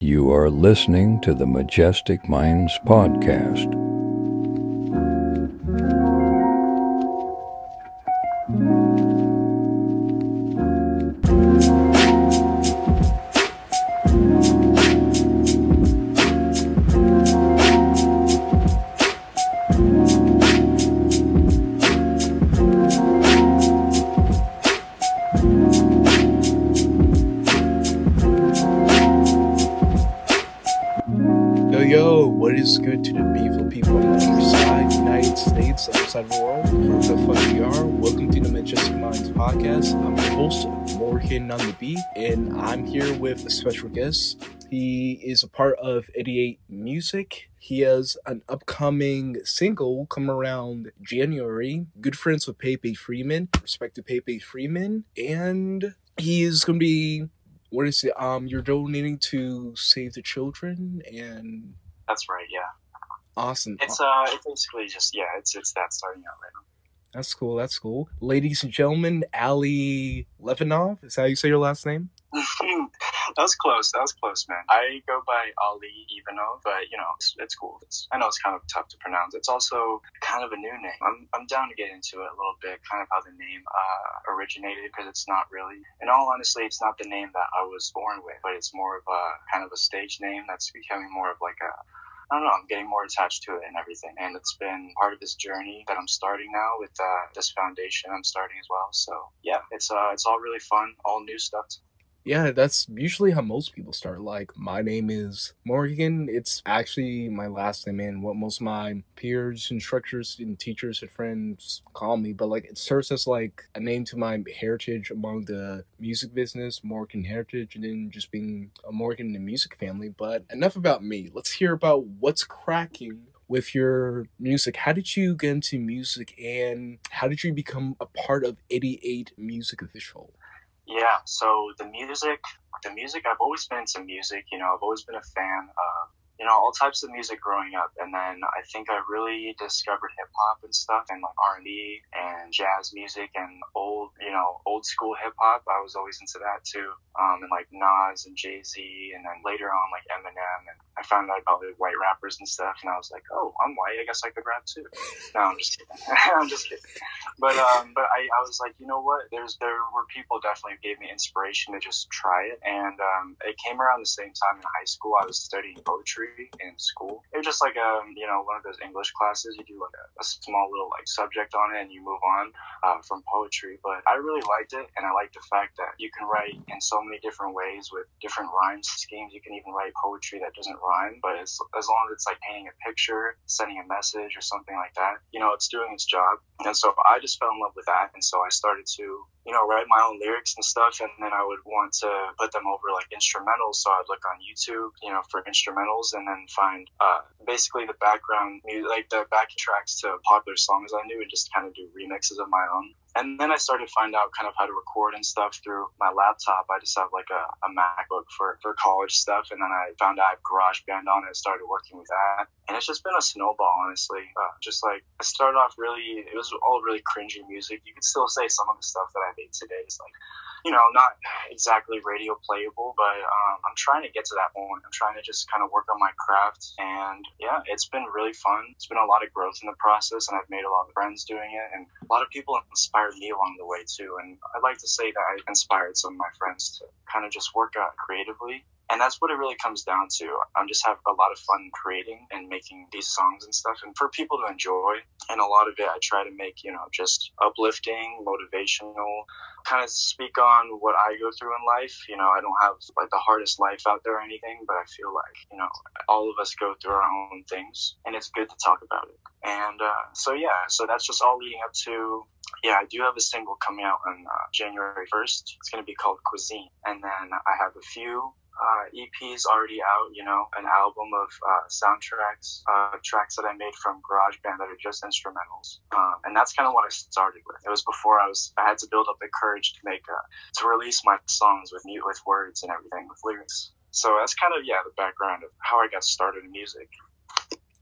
You are listening to the Majestic Minds Podcast. Is a part of 88 Music. He has an upcoming single come around January. Good friends with Pepe Freeman. Respect to Pepe Freeman. And he's gonna be what is it? Um, you're donating to Save the Children, and That's right. Yeah. awesome. It's uh, it's basically just yeah, it's it's that starting out right now. That's cool. That's cool. Ladies and gentlemen, Ali Levinov. Is that how you say your last name? that was close. That was close, man. I go by Ali Ivanov, but you know, it's, it's cool. It's, I know it's kind of tough to pronounce. It's also kind of a new name. I'm I'm down to get into it a little bit, kind of how the name uh, originated, because it's not really. In all honesty, it's not the name that I was born with, but it's more of a kind of a stage name that's becoming more of like a I don't know, I'm getting more attached to it and everything. And it's been part of this journey that I'm starting now with uh, this foundation I'm starting as well. So yeah, it's uh, it's all really fun, all new stuff. Yeah, that's usually how most people start. Like, my name is Morgan. It's actually my last name and what most of my peers, instructors, and teachers and friends call me. But like, it serves as like a name to my heritage among the music business, Morgan heritage, and then just being a Morgan in the music family. But enough about me. Let's hear about what's cracking with your music. How did you get into music, and how did you become a part of 88 Music Official? Yeah, so the music, the music, I've always been into music, you know, I've always been a fan of, you know, all types of music growing up. And then I think I really discovered hip hop and stuff and like R&B and jazz music and old, you know, old school hip hop. I was always into that too. Um, and like Nas and Jay-Z and then later on like Eminem and I found out about the white rappers and stuff and I was like, oh, I'm white. I guess I could rap too. No, I'm just kidding. I'm just kidding. But um, but I, I was like, you know what? There's there were people definitely gave me inspiration to just try it, and um, it came around the same time in high school. I was studying poetry in school. It was just like um, you know, one of those English classes. You do like a, a small little like subject on it, and you move on uh, from poetry. But I really liked it, and I liked the fact that you can write in so many different ways with different rhyme schemes. You can even write poetry that doesn't rhyme, but as long as it's like painting a picture, sending a message, or something like that, you know, it's doing its job. And so I just fell in love with that, and so I started to, you know, write my own lyrics and stuff, and then I would want to put them over like instrumentals. So I'd look on YouTube, you know, for instrumentals, and then find uh, basically the background, music, like the backing tracks to popular songs I knew, and just kind of do remixes of my own. And then I started to find out kind of how to record and stuff through my laptop. I just have like a, a MacBook for, for college stuff. And then I found out I have GarageBand on it, started working with that. And it's just been a snowball, honestly. Uh, just like I started off really, it was all really cringy music. You could still say some of the stuff that I made today is like, you know, not exactly radio playable, but um, I'm trying to get to that point. I'm trying to just kind of work on my craft. And yeah, it's been really fun. It's been a lot of growth in the process, and I've made a lot of friends doing it. And a lot of people inspired me along the way, too. And I'd like to say that I inspired some of my friends to kind of just work out creatively and that's what it really comes down to. I'm just having a lot of fun creating and making these songs and stuff, and for people to enjoy. And a lot of it, I try to make, you know, just uplifting, motivational, kind of speak on what I go through in life. You know, I don't have like the hardest life out there or anything, but I feel like, you know, all of us go through our own things, and it's good to talk about it. And uh, so, yeah, so that's just all leading up to yeah, I do have a single coming out on uh, January 1st. It's going to be called Cuisine. And then I have a few uh, EPs already out, you know, an album of uh, soundtracks, uh, tracks that I made from GarageBand that are just instrumentals. Um, and that's kind of what I started with. It was before I was, I had to build up the courage to make, uh, to release my songs with mute, with words and everything, with lyrics. So that's kind of, yeah, the background of how I got started in music.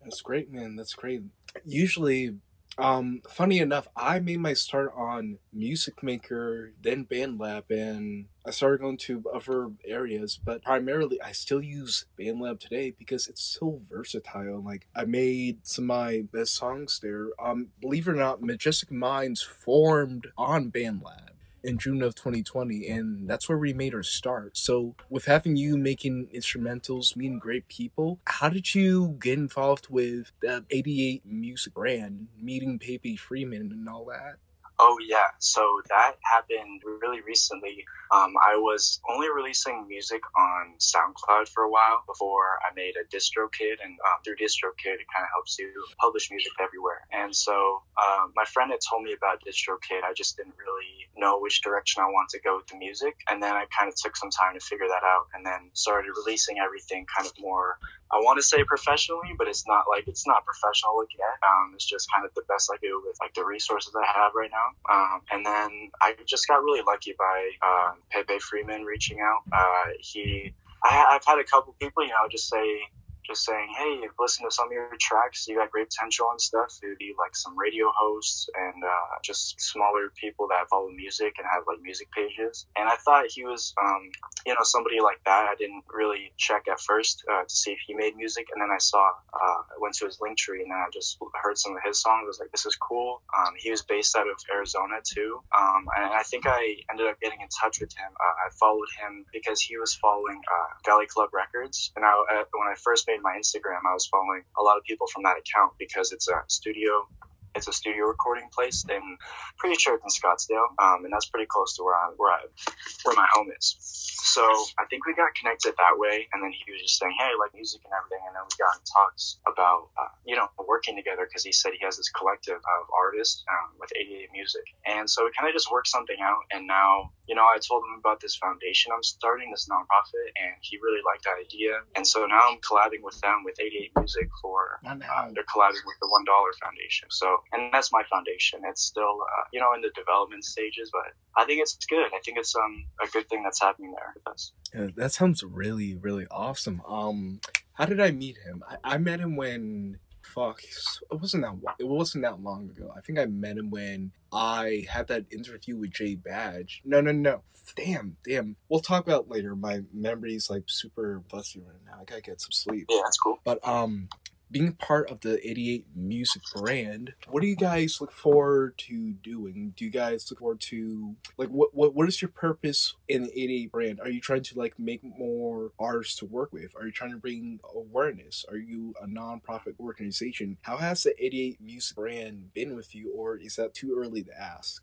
That's great, man. That's great. Usually, Um, funny enough, I made my start on Music Maker, then BandLab, and I started going to other areas, but primarily I still use BandLab today because it's so versatile. Like I made some of my best songs there. Um, believe it or not, Majestic Minds formed on BandLab in June of 2020, and that's where we made our start. So, with having you making instrumentals, meeting great people, how did you get involved with the 88 music brand, meeting Pepe Freeman and all that? Oh yeah, so that happened really recently. Um, I was only releasing music on SoundCloud for a while before I made a DistroKid, and um, through DistroKid, it kind of helps you publish music everywhere. And so um, my friend had told me about DistroKid. I just didn't really know which direction I wanted to go with the music, and then I kind of took some time to figure that out, and then started releasing everything kind of more I want to say professionally, but it's not like it's not professional yet. Um, it's just kind of the best I do with like the resources I have right now. Um, and then I just got really lucky by uh, Pepe Freeman reaching out. Uh, he, I, I've had a couple people, you know, just say just saying, hey, listen to some of your tracks. You got great potential and stuff. It would be like some radio hosts and uh, just smaller people that follow music and have like music pages. And I thought he was, um, you know, somebody like that. I didn't really check at first uh, to see if he made music. And then I saw, uh, I went to his link tree and then I just heard some of his songs. I was like, this is cool. Um, he was based out of Arizona too. Um, and I think I ended up getting in touch with him. Uh, I followed him because he was following uh, Valley Club Records. And I, uh, when I first made my Instagram, I was following a lot of people from that account because it's a studio it's a studio recording place in pretty sure it's in Scottsdale, um, and that's pretty close to where I where I where my home is. So I think we got connected that way, and then he was just saying, "Hey, I like music and everything," and then we got in talks about uh, you know working together because he said he has this collective of artists um, with 88 Music, and so we kind of just worked something out. And now you know I told him about this foundation I'm starting, this nonprofit, and he really liked that idea, and so now I'm collabing with them with 88 Music for uh, they're collabing with the One Dollar Foundation. So and that's my foundation. It's still, uh, you know, in the development stages, but I think it's good. I think it's um a good thing that's happening there with us. Yeah, that sounds really, really awesome. Um, how did I meet him? I, I met him when fuck it wasn't that it wasn't that long ago i think i met him when i had that interview with jay badge no no no damn damn we'll talk about later my memory's like super fuzzy right now i gotta get some sleep yeah that's cool but um being part of the 88 music brand what do you guys look forward to doing? Do you guys look forward to like what what, what is your purpose in the 88 brand? Are you trying to like make more artists to work with? Are you trying to bring awareness? Are you a non-profit organization? How has the 88 music brand been with you or is that too early to ask?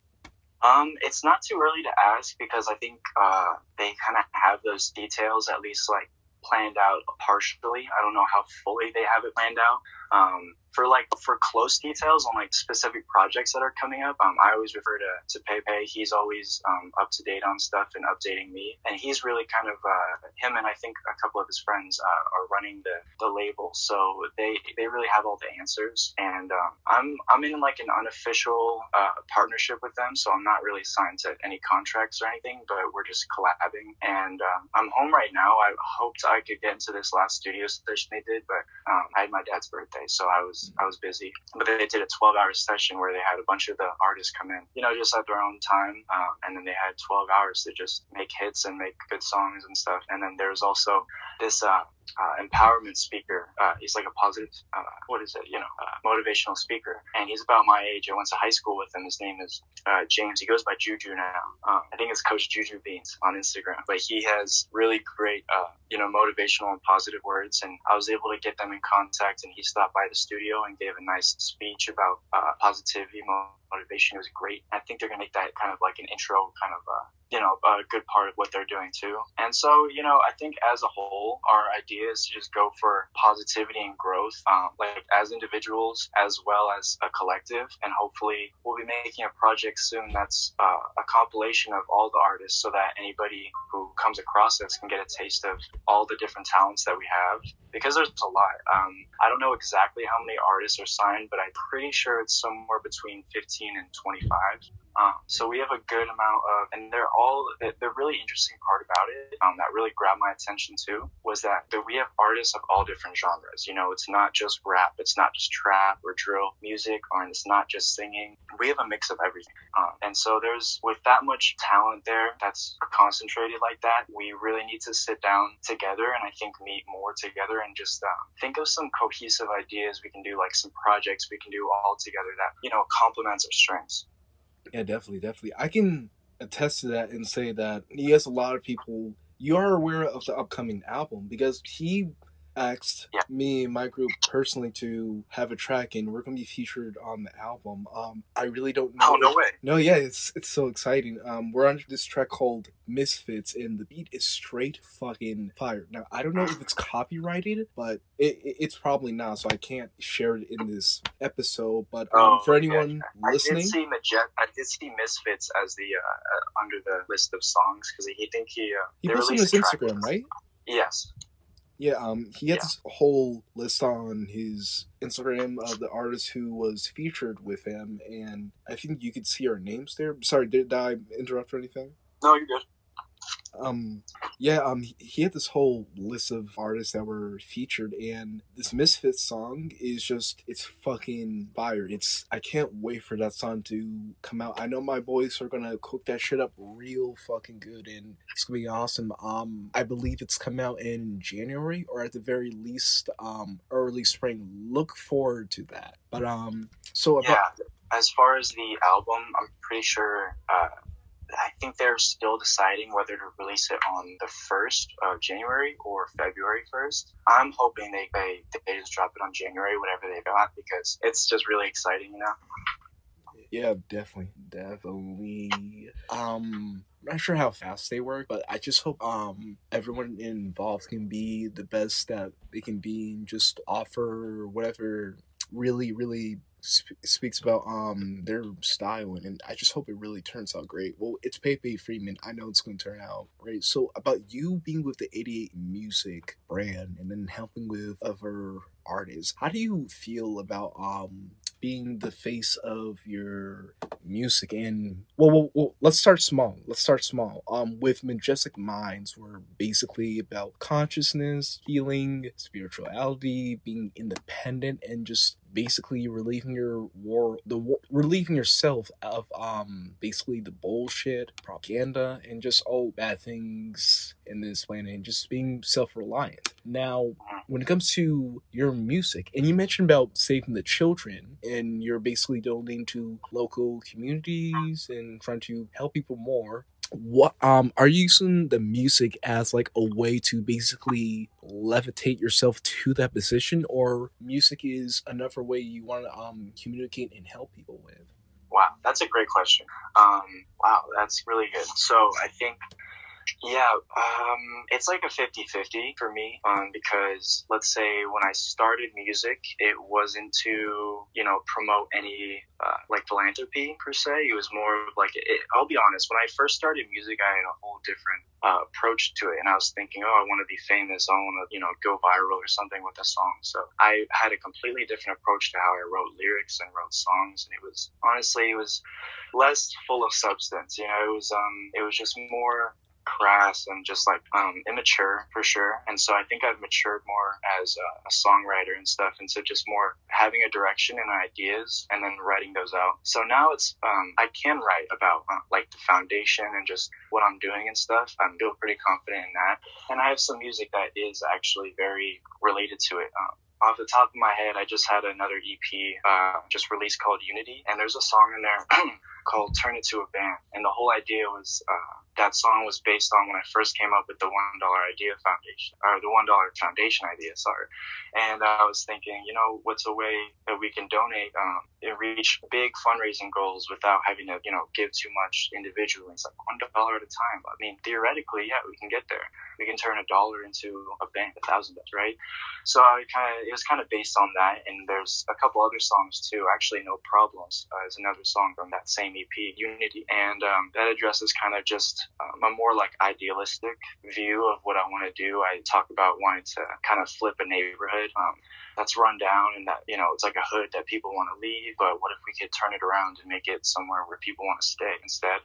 Um, it's not too early to ask because I think uh, they kind of have those details at least like planned out partially. I don't know how fully they have it planned out. Um, for like for close details on like specific projects that are coming up, um, I always refer to, to Pepe. He's always um, up to date on stuff and updating me, and he's really kind of uh, him and I think a couple of his friends uh, are running the, the label, so they they really have all the answers. And um, I'm I'm in like an unofficial uh, partnership with them, so I'm not really signed to any contracts or anything, but we're just collabing. And um, I'm home right now. I hoped I could get into this last studio session they did, but um, I had my dad's birthday, so I was I was busy. But they did a 12 hour session where they had a bunch of the artists come in, you know, just at their own time. Um, and then they had 12 hours to just make hits and make good songs and stuff. And then there was also this uh, uh, empowerment speaker. Uh, he's like a positive, uh, what is it, you know, uh, motivational speaker. And he's about my age. I went to high school with him. His name is uh, James. He goes by Juju now. Um, I think it's Coach Juju Beans on Instagram. But he has really great, uh you know, motivational and positive words. And I was able to get them in contact. And he stopped by the studio and gave a nice speech about uh, positivity, motivation. Was great. I think they're going to make that kind of like an intro kind of you know, a good part of what they're doing too. And so, you know, I think as a whole, our idea is to just go for positivity and growth, um, like as individuals as well as a collective. And hopefully, we'll be making a project soon that's uh, a compilation of all the artists so that anybody who comes across us can get a taste of all the different talents that we have. Because there's a lot. Um, I don't know exactly how many artists are signed, but I'm pretty sure it's somewhere between 15 and 25. Um, so we have a good amount of, and they're all the, the really interesting part about it um, that really grabbed my attention too was that, that we have artists of all different genres. You know, it's not just rap, it's not just trap or drill music, or it's not just singing. We have a mix of everything. Um, and so there's with that much talent there that's concentrated like that, we really need to sit down together and I think meet more together and just um, think of some cohesive ideas we can do, like some projects we can do all together that you know complements our strengths. Yeah, definitely, definitely. I can attest to that and say that has a lot of people. You are aware of the upcoming album because he asked yeah. me and my group personally to have a track and we're gonna be featured on the album. Um I really don't know. Oh no if, way. No, yeah, it's it's so exciting. Um we're on this track called Misfits and the beat is straight fucking fire. Now I don't know if it's copyrighted, but it, it it's probably not, so I can't share it in this episode. But um, oh, for anyone yeah. listening, I did see Majet- I did see Misfits as the uh, uh, under the list of songs because he think he uh, he posted on his Instagram, right? Yes. Yeah, um, he had Yeah. this whole list on his Instagram of the artist who was featured with him, and I think you could see our names there. Sorry, did I interrupt or anything? No, you're good. Um, yeah, um, he- had this whole list of artists that were featured, and this Misfits song is just, it's fucking fire. It's, I can't wait for that song to come out. I know my boys are gonna cook that shit up real fucking good, and it's gonna be awesome. Um, I believe it's coming out in January, or at the very least, um, early spring. Look forward to that. But, um, so about, Yeah. As far as the album, I'm pretty sure. Uh, I think they're still deciding whether to release it on the first of January or February first. I'm hoping they they, they just drop it on January, whatever they got, because it's just really exciting, you know. Yeah, definitely, definitely. Um, I'm not sure how fast they work, but I just hope um everyone involved can be the best that they can be and just offer whatever really, really sp- speaks about um their style and, and I just hope it really turns out great. Well, it's Pepe Freeman. I know it's going to turn out great. So about you being with the 88 Music brand and then helping with other artists, how do you feel about um being the face of your music and well, well, well let's start small let's start small um with majestic minds we're basically about consciousness healing spirituality being independent and just basically relieving your war the war, relieving yourself of um basically the bullshit propaganda and just all bad things in this planet and just being self-reliant. Now when it comes to your music and you mentioned about saving the children and you're basically donating to local communities and trying to help people more what um are you using the music as like a way to basically levitate yourself to that position or music is another way you want to um communicate and help people with Wow, that's a great question. Um, wow, that's really good. So I think, yeah, um, it's like a 50-50 for me, um, because let's say when I started music, it wasn't to, you know, promote any, uh, like philanthropy per se. It was more of like, it, I'll be honest, when I first started music, I had a whole different uh, approach to it. And I was thinking, oh, I want to be famous. I want to, you know, go viral or something with a song. So I had a completely different approach to how I wrote lyrics and wrote songs. And it was honestly, it was less full of substance. You know, it was, um, it was just more crass and just like um, immature for sure. And so I think I've matured more as a, a songwriter and stuff. And so just more having a direction and ideas and then writing those out. So now it's, um, I can write about uh, like the foundation and just what I'm doing and stuff. I feel pretty confident in that. And I have some music that is actually very related to it. Um, off the top of my head, I just had another EP uh, just released called Unity, and there's a song in there called Turn It to a Band. And the whole idea was uh, that song was based on when I first came up with the $1 idea foundation, or the $1 foundation idea, sorry. And I was thinking, you know, what's a way that we can donate um, and reach big fundraising goals without having to, you know, give too much individually? It's like $1 at a time. I mean, theoretically, yeah, we can get there. We can turn a dollar into a band, a thousand dollars, right? So I kind of, it was kind of based on that. And there's a couple other songs too. Actually, No Problems uh, is another song from that same EP, Unity, and um, that addresses kind of just um, a more like idealistic view of what I want to do. I talk about wanting to kind of flip a neighborhood. Um, that's run down and that you know it's like a hood that people want to leave but what if we could turn it around and make it somewhere where people want to stay instead?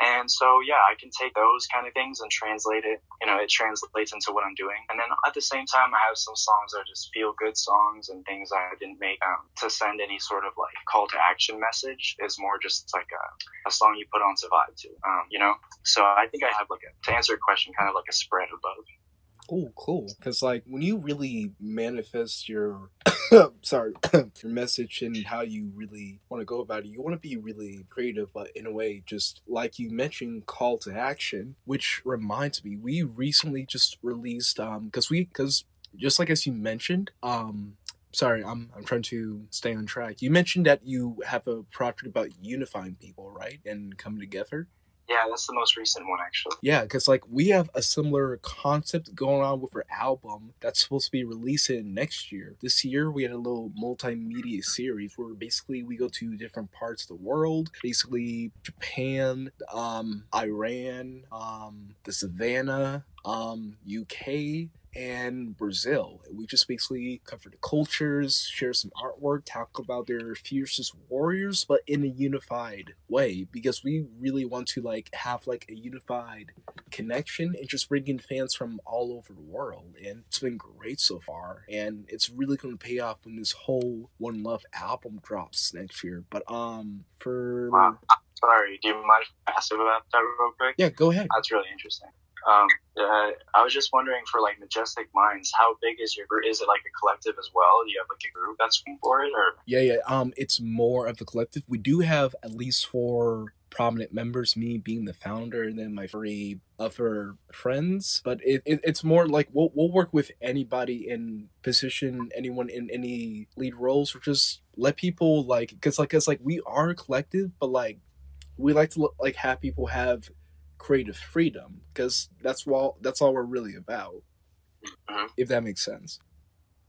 And so yeah i can take those kind of things and translate it you know it translates into what i'm doing. And then at the same time i have some songs that are just feel good songs and things i didn't make um, to send any sort of like call to action message is more just like a, a song you put on to vibe to um, you know? So i think i have like a to answer your question kind of like a spread of both Oh, cool. Because like when you really manifest your sorry your message and how you really want to go about it, you want to be really creative, but in a way, just like you mentioned, call to action. Which reminds me, we recently just released um because we because just like as you mentioned um sorry i'm i'm trying to stay on track you mentioned that you have a project about unifying people right and coming together yeah, that's the most recent one actually. Yeah, because like we have a similar concept going on with our album that's supposed to be releasing next year. This year we had a little multimedia series where basically we go to different parts of the world, basically Japan, um, Iran, um, the Savannah, um, UK, and Brazil. We just basically cover the cultures, share some artwork, talk about their fiercest warriors, but in a unified way because we really want to like have like a unified connection and just bring in fans from all over the world. And it's been great so far, and it's really going to pay off when this whole One Love album drops next year. But um, for wow. sorry, do you mind if I ask about that real quick? Yeah, go ahead. That's really interesting. Um, uh, I was just wondering for like Majestic Minds, how big is your group? Is it like a collective as well? Do you have like a group that's for it, or? Yeah, yeah. Um, it's more of a collective. We do have at least four prominent members, me being the founder, and then my three other friends. But it, it it's more like we'll we'll work with anybody in position, anyone in any lead roles, or just let people like because like it's like we are a collective, but like we like to like have people have creative freedom because that's all that's all we're really about. Mm-hmm. If that makes sense.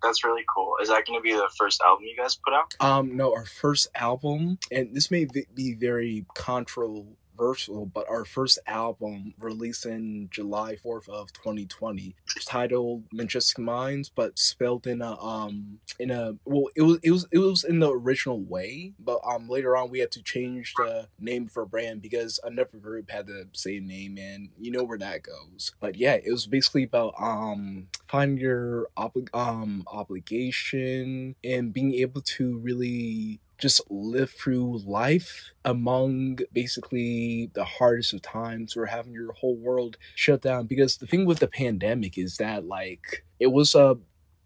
That's really cool. Is that going to be the first album you guys put out? Um, no, our first album, and this may be very controversial Versatile, but our first album released in July 4th of 2020, titled Majestic Minds, but spelled in a um in a well it was it was it was in the original way, but um later on we had to change the name for brand because another group had the same name and you know where that goes. But yeah, it was basically about um find your obli- um obligation and being able to really just live through life among basically the hardest of times or having your whole world shut down. Because the thing with the pandemic is that like it was a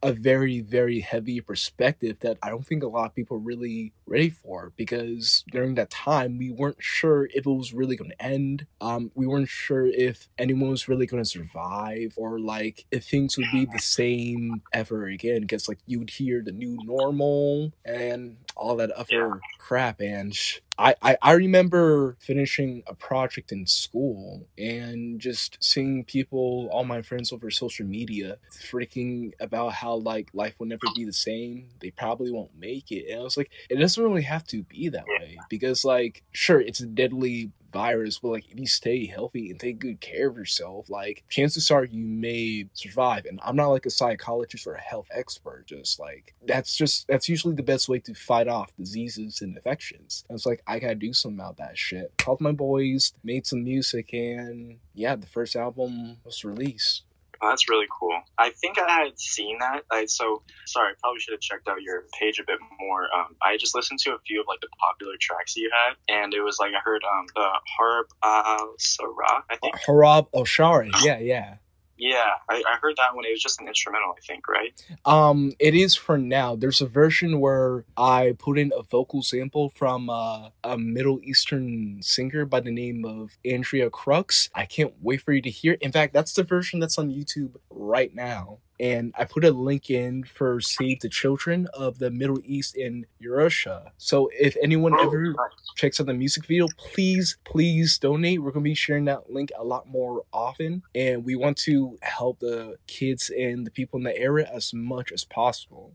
a very very heavy perspective that I don't think a lot of people really ready for because during that time we weren't sure if it was really going to end. Um, we weren't sure if anyone was really going to survive or like if things would be the same ever again. Because like you would hear the new normal and all that other yeah. crap and I, I, I remember finishing a project in school and just seeing people, all my friends over social media, freaking about how like life will never be the same. They probably won't make it. And I was like, it doesn't really have to be that way because like, sure, it's a deadly virus, but like if you stay healthy and take good care of yourself, like chances are you may survive. And I'm not like a psychologist or a health expert, just like that's just that's usually the best way to fight off diseases and infections. And it's like I gotta do something about that shit. Called my boys, made some music, and yeah, the first album was released. Oh, that's really cool. I think I had seen that. I, so sorry, I probably should have checked out your page a bit more. Um, I just listened to a few of like the popular tracks that you had, and it was like I heard um the Harb Al Sarah. I think Harab Oshari. Yeah, yeah. Yeah, I, I heard that one. It was just an instrumental, I think, right? Um, it is for now. There's a version where I put in a vocal sample from uh, a Middle Eastern singer by the name of Andrea Crux. I can't wait for you to hear. In fact, that's the version that's on YouTube right now and I put a link in for Save the Children of the Middle East in Eurasia. So if anyone oh, ever checks out the music video, please, please donate. We're gonna be sharing that link a lot more often, and we want to help the kids and the people in the area as much as possible.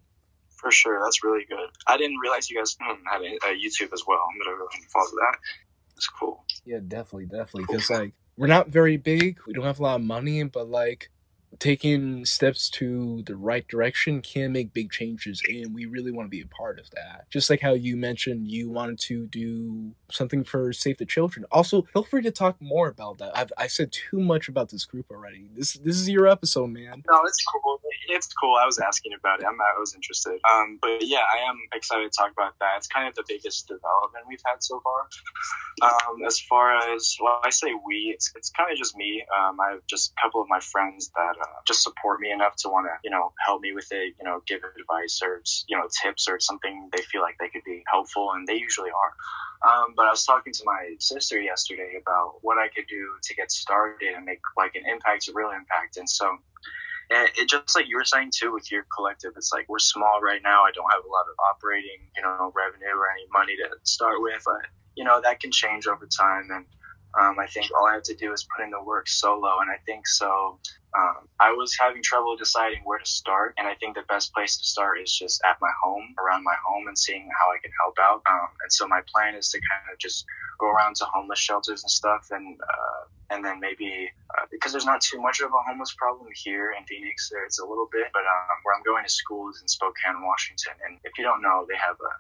For sure, that's really good. I didn't realize you guys mm, had a YouTube as well. I'm gonna go and follow that. it's cool. Yeah, definitely, definitely. Because like we're not very big, we don't have a lot of money, but like taking steps to the right direction can make big changes and we really want to be a part of that. Just like how you mentioned you wanted to do something for save the children. Also feel free to talk more about that. I've I've said too much about this group already. This this is your episode man. No it's cool. It's cool. I was asking about it. I'm, i was interested. Um but yeah i am excited to talk about that. It's kind of the biggest development we've had so far. Um as far as well i say we it's, it's kind of just me. Um i have just a couple of my friends that just support me enough to want to, you know, help me with it, you know, give advice or, you know, tips or something they feel like they could be helpful, and they usually are. Um, but I was talking to my sister yesterday about what I could do to get started and make like an impact, a real impact. And so it, it, just like you were saying too with your collective, it's like we're small right now. I don't have a lot of operating, you know, revenue or any money to start with, but you know that can change over time. And um, I think all I have to do is put in the work solo, and I think so. Um, I was having trouble deciding where to start, and I think the best place to start is just at my home, around my home, and seeing how I can help out. Um, and so my plan is to kind of just go around to homeless shelters and stuff, and uh, and then maybe uh, because there's not too much of a homeless problem here in Phoenix, there's a little bit, but um, where I'm going to school is in Spokane, Washington, and if you don't know, they have a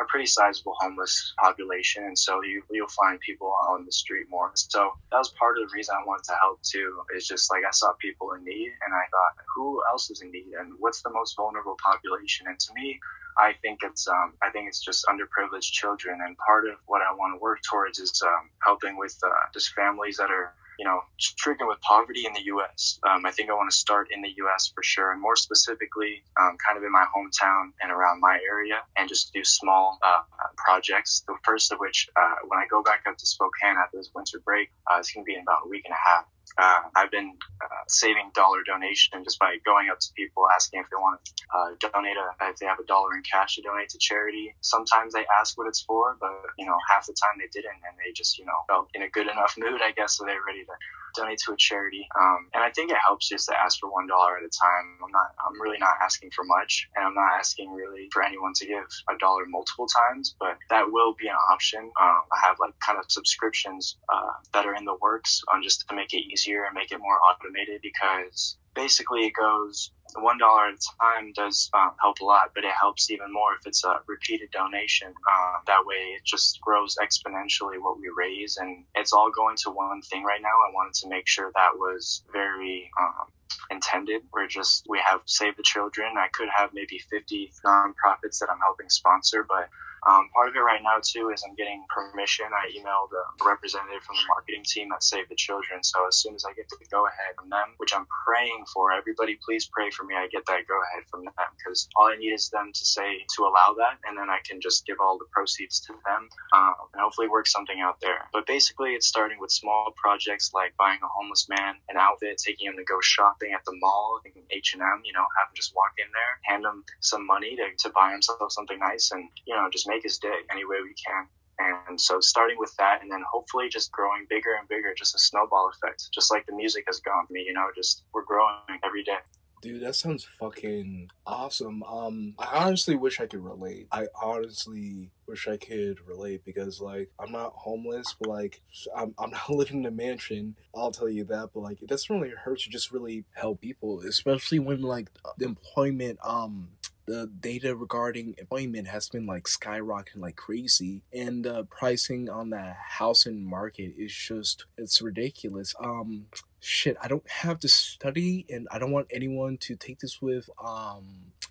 a pretty sizable homeless population, and so you you'll find people on the street more. So that was part of the reason I wanted to help too. Is just like I saw people in need, and I thought, who else is in need, and what's the most vulnerable population? And to me, I think it's um, I think it's just underprivileged children, and part of what I want to work towards is um, helping with uh, just families that are you know, stricken with poverty in the U.S. Um, I think I want to start in the U.S. for sure, and more specifically, um, kind of in my hometown and around my area, and just do small uh, projects. The first of which, uh, when I go back up to Spokane after this winter break, uh, it's going to be in about a week and a half. Uh, I've been uh, saving dollar donation just by going up to people asking if they want to uh, donate a, if they have a dollar in cash to donate to charity. Sometimes they ask what it's for, but you know half the time they didn't, and they just you know felt in a good enough mood, I guess, so they're ready to donate to a charity. Um, and I think it helps just to ask for one dollar at a time. I'm not, I'm really not asking for much, and I'm not asking really for anyone to give a dollar multiple times, but that will be an option. Um, I have like kind of subscriptions uh, that are in the works on just to make it easier and make it more automated because basically it goes one dollar at a time does um, help a lot, but it helps even more if it's a repeated donation. Uh, that way, it just grows exponentially what we raise, and it's all going to one thing right now. I wanted to make sure that was very um, intended. We're just we have Save the Children. I could have maybe 50 nonprofits that I'm helping sponsor, but um, part of it right now too is I'm getting permission. I emailed a representative from the marketing team at Save the Children. So as soon as I get the go ahead from them, which I'm praying for, everybody please pray for me. I get that go ahead from them because all I need is them to say to allow that, and then I can just give all the proceeds to them um, and hopefully work something out there. But basically, it's starting with small projects like buying a homeless man an outfit, taking him to go shopping at the mall, H and M. You know, have him just walk in there, hand him some money to, to buy himself something nice, and you know just make make his day any way we can. And so starting with that and then hopefully just growing bigger and bigger, just a snowball effect, just like the music has gone for me, you know, just we're growing every day. Dude, that sounds fucking awesome. Um, I honestly wish I could relate. I honestly wish I could relate because, like, I'm not homeless, but like, I'm, I'm not living in a mansion. I'll tell you that. But like, it doesn't really hurt to just really help people, especially when like the employment um the data regarding employment has been like skyrocketing like crazy and the pricing on the housing market is just it's ridiculous. Um shit i don't have to study and i don't want anyone to take this with um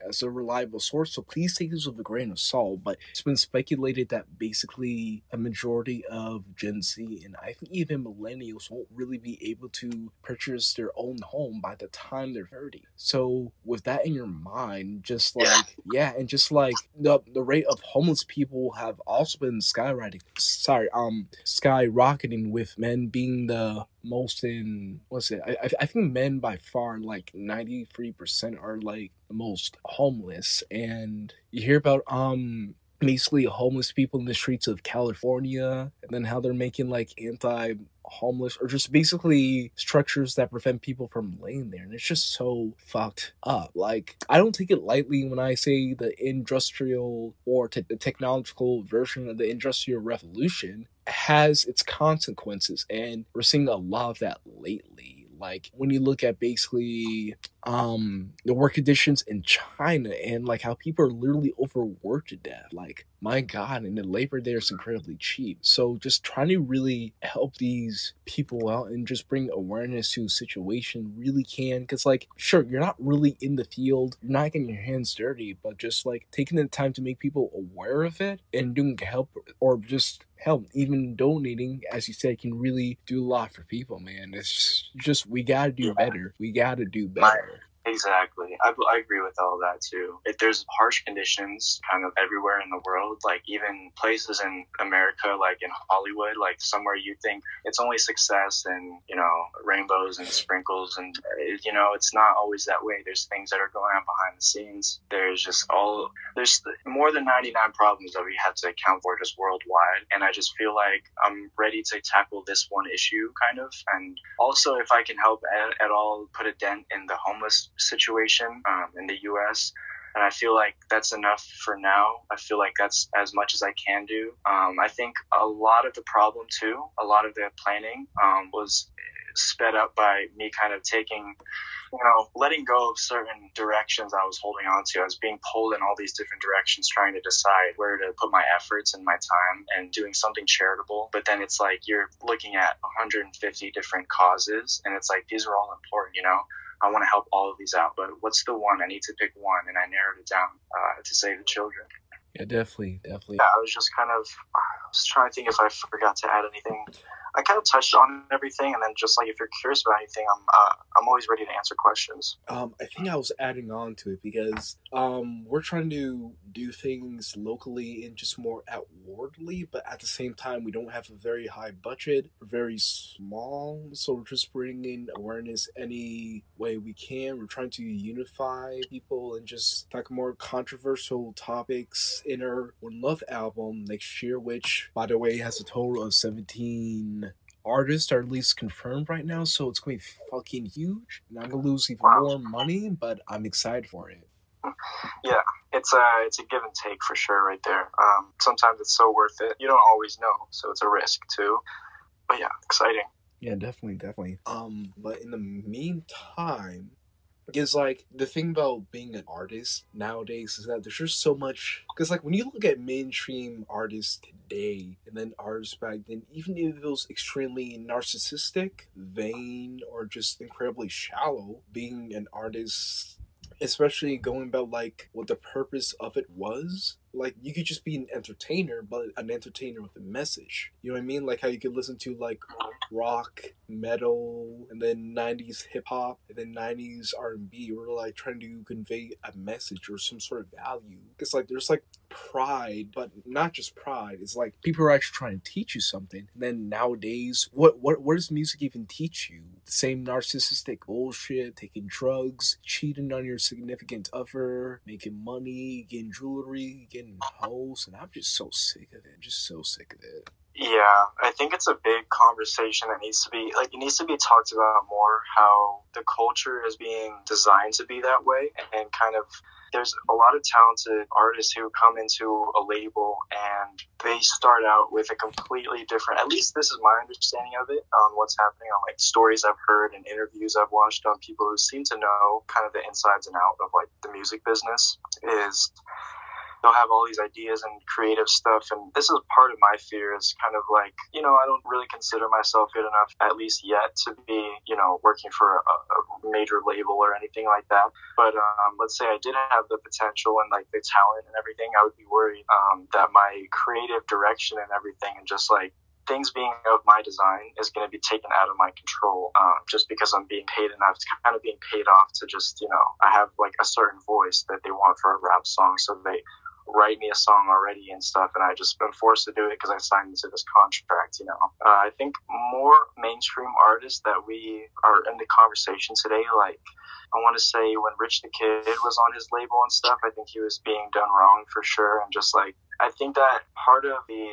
as a reliable source, so please take this with a grain of salt. But it's been speculated that basically a majority of Gen Z and I think even millennials won't really be able to purchase their own home by the time they're 30. So with that in your mind, just like yeah, and just like the the rate of homeless people have also been skyrocketing. Sorry, um, skyrocketing with men being the most in what's it? I I think men by far like ninety three percent are like most homeless, and you hear about um basically homeless people in the streets of California, and then how they're making like anti homeless or just basically structures that prevent people from laying there and it's just so fucked up. Like i don't take it lightly when i say the industrial or the technological version of the industrial revolution has its consequences and we're seeing a lot of that lately. Like when you look at basically um the work conditions in China and like how people are literally overworked to death. Like my God, and the labor there is incredibly cheap. So just trying to really help these people out and just bring awareness to a situation really can. Because like sure, you're not really in the field, you're not getting your hands dirty, but just like taking the time to make people aware of it and doing help or just help even donating as you said can really do a lot for people man it's just we gotta do Yeah. better we gotta do better Exactly. I, I agree with all that too. If there's harsh conditions kind of everywhere in the world, like even places in America, like in Hollywood, like somewhere you think it's only success and, you know, rainbows and sprinkles. And, uh, you know, it's not always that way. There's things that are going on behind the scenes. There's just all, there's more than 99 problems that we have to account for just worldwide. And I just feel like I'm ready to tackle this one issue kind of. And also, if I can help at, at all put a dent in the homeless situation um, in the U.S. And I feel like that's enough for now. I feel like that's as much as I can do. Um, I think a lot of the problem too, a lot of the planning um, was sped up by me kind of taking, you know, letting go of certain directions I was holding on to. I was being pulled in all these different directions, trying to decide where to put my efforts and my time and doing something charitable. But then it's like you're looking at 150 different causes, and it's like these are all important, you know. I want to help all of these out, but what's the one? I need to pick one, and I narrowed it down uh, to save the children. yeah definitely definitely Yeah, I was just kind of, Was trying to think if I forgot to add anything. I kind of touched on everything, and then just like if you're curious about anything, I'm, uh, I'm always ready to answer questions. Um, I think I was adding on to it because um, we're trying to do things locally and just more outwardly, but at the same time, we don't have a very high budget, we're very small, so we're just bringing awareness any way we can. We're trying to unify people and just talk more controversial topics in our One Love album next year, which, by the way, has a total of 17 artists are at least confirmed right now, so it's going to be fucking huge. And I'm gonna lose even Wow. more money, but I'm excited for it. Yeah, it's a, it's a give and take for sure, right there. Um, sometimes it's so worth it. You don't always know, so it's a risk too. But yeah, exciting. Yeah, definitely, definitely. Um, but in the meantime, is like the thing about being an artist nowadays is that there's just so much. Because like when you look at mainstream artists today, and then artists back then, even if it was extremely narcissistic, vain, or just incredibly shallow, being an artist especially going about like what the purpose of it was like you could just be an entertainer but an entertainer with a message. You know what i mean? Like how you could listen to like rock metal and then 90s hip-hop and then 90s r&b we're like trying to convey a message or some sort of value. It's like there's like pride but not just pride. It's like people are actually trying to teach you something. And then nowadays what what what does music even teach you the same narcissistic bullshit taking drugs cheating on your significant other making money getting jewelry getting hoes and i'm just so sick of it just so sick of it. Yeah, I think it's a big conversation that needs to be like it needs to be talked about more how the culture is being designed to be that way and kind of there's a lot of talented artists who come into a label and they start out with a completely different at least this is my understanding of it on what's happening on like stories I've heard and interviews I've watched on people who seem to know kind of the insides and out of like the music business is they'll have all these ideas and creative stuff and this is part of my fear is kind of like you know i don't really consider myself good enough at least yet to be you know working for a, a major label or anything like that but um, let's say i didn't have the potential and like the talent and everything i would be worried um, that my creative direction and everything and just like things being of my design is going to be taken out of my control um, just because I'm being paid enough. It's kind of being paid off to just, you know, I have like a certain voice that they want for a rap song. So they write me a song already and stuff. And I just been forced to do it because I signed into this contract, you know. Uh, I think more mainstream artists that we are in the conversation today, like, I want to say when Rich the Kid was on his label and stuff, I think he was being done wrong for sure. And just like, I think that part of the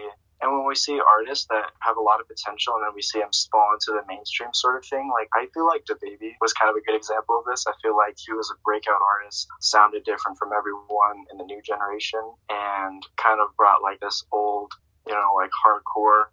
and when we see artists that have a lot of potential and then we see them fall into the mainstream sort of thing, like I feel like DaBaby was kind of a good example of this. I feel like he was a breakout artist, sounded different from everyone in the new generation, and kind of brought like this old, you know, like hardcore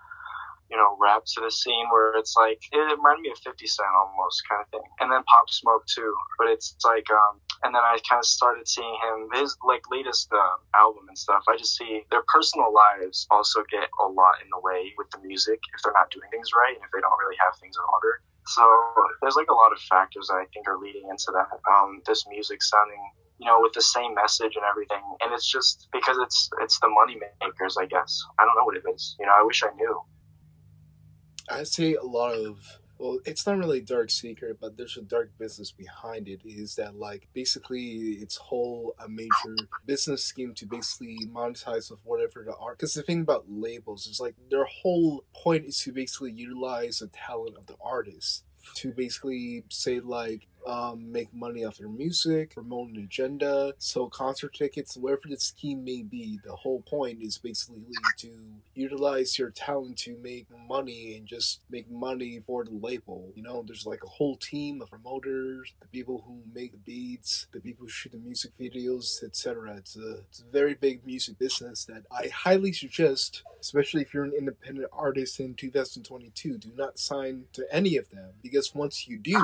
you know, rap to the scene where it's like it reminded me of 50 Cent almost kind of thing, and then Pop Smoke too. But it's like, um, and then I kind of started seeing him his like latest uh, album and stuff. I just see their personal lives also get a lot in the way with the music if they're not doing things right and if they don't really have things in order. So there's like a lot of factors that I think are leading into that. Um, this music sounding you know, with the same message and everything. And it's just because it's it's the money makers, I guess. I don't know what it is. You know, I wish I knew. I see a lot of well, it's not really a dark secret, but there's a dark business behind it. Is that like basically it's whole a major business scheme to basically monetize of whatever the art? Because the thing about labels is like their whole point is to basically utilize the talent of the artist to basically say like um, make money off their music, promote an agenda, sell concert tickets, whatever the scheme may be. The whole point is basically to utilize your talent to make money and just make money for the label. You know, there's like a whole team of promoters, the people who make the beats, the people who shoot the music videos, etc. It's a, it's a very big music business that I highly suggest, especially if you're an independent artist in 2022, do not sign to any of them because once you do,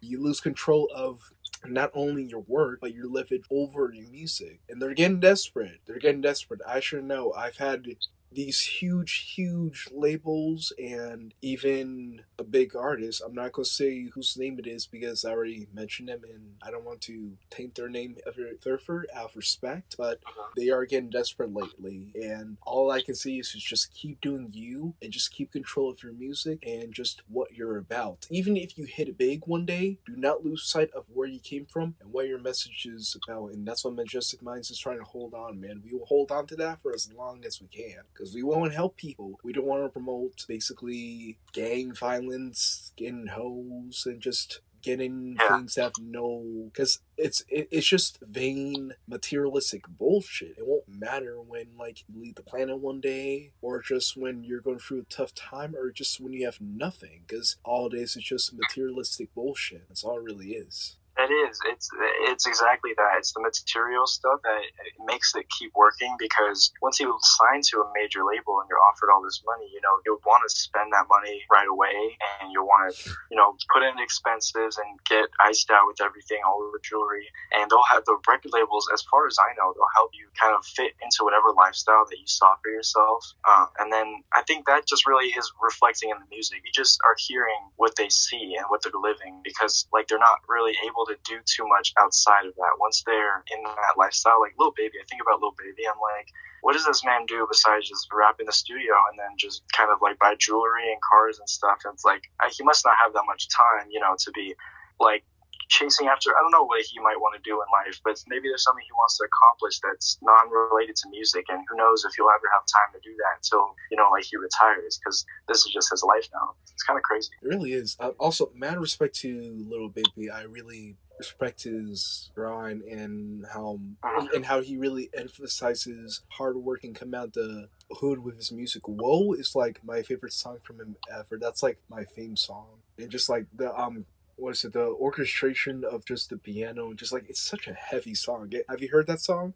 you lose control of not only your work, but you're living over your music. And they're getting desperate. They're getting desperate. I sure know. I've had these huge, huge labels and even a big artist. I'm not gonna say whose name it is because I already mentioned them and I don't want to taint their name ever further out of respect, but uh-huh. they are getting desperate lately. And all I can see is just keep doing you and just keep control of your music and just what you're about. Even if you hit a big one day, do not lose sight of where you came from and what your message is about. And that's what Majestic Minds is trying to hold on, man. We will hold on to that for as long as we can because we want to help people. We don't want to promote basically gang violence, getting hoes, and just getting things that have no because it's it, it's just vain materialistic bullshit. It won't matter when like you leave the planet one day or just when you're going through a tough time or just when you have nothing because all it is is just materialistic bullshit. That's all it really is it is. It's it's exactly that. It's the material stuff that makes it keep working because once you sign to a major label and you're offered all this money, you know you'll want to spend that money right away, and you'll want to you know put in expenses and get iced out with everything, all the jewelry, and they'll have the record labels. As far as I know, they'll help you kind of fit into whatever lifestyle that you saw for yourself. Uh, and then I think that just really is reflecting in the music. You just are hearing what they see and what they're living because like they're not really able to do too much outside of that. Once they're in that lifestyle, like Lil Baby, I think about Lil Baby, I'm like, what does this man do besides just rap in the studio and then just kind of like buy jewelry and cars and stuff? And it's like, I, he must not have that much time, you know, to be like chasing after I don't know what he might want to do in life, but maybe there's something he wants to accomplish that's non-related to music, and who knows if he'll ever have time to do that until you know like he retires because this is just his life now. It's kind of crazy. It really is. Uh, also, mad respect to Lil Baby. I really respect his grind and how uh-huh. and how he really emphasizes hard work and come out the hood with his music. Whoa is like my favorite song from him ever. That's like my theme song. And just like the um what is it, the orchestration of just the piano, just like it's such a heavy song. Have you heard that song?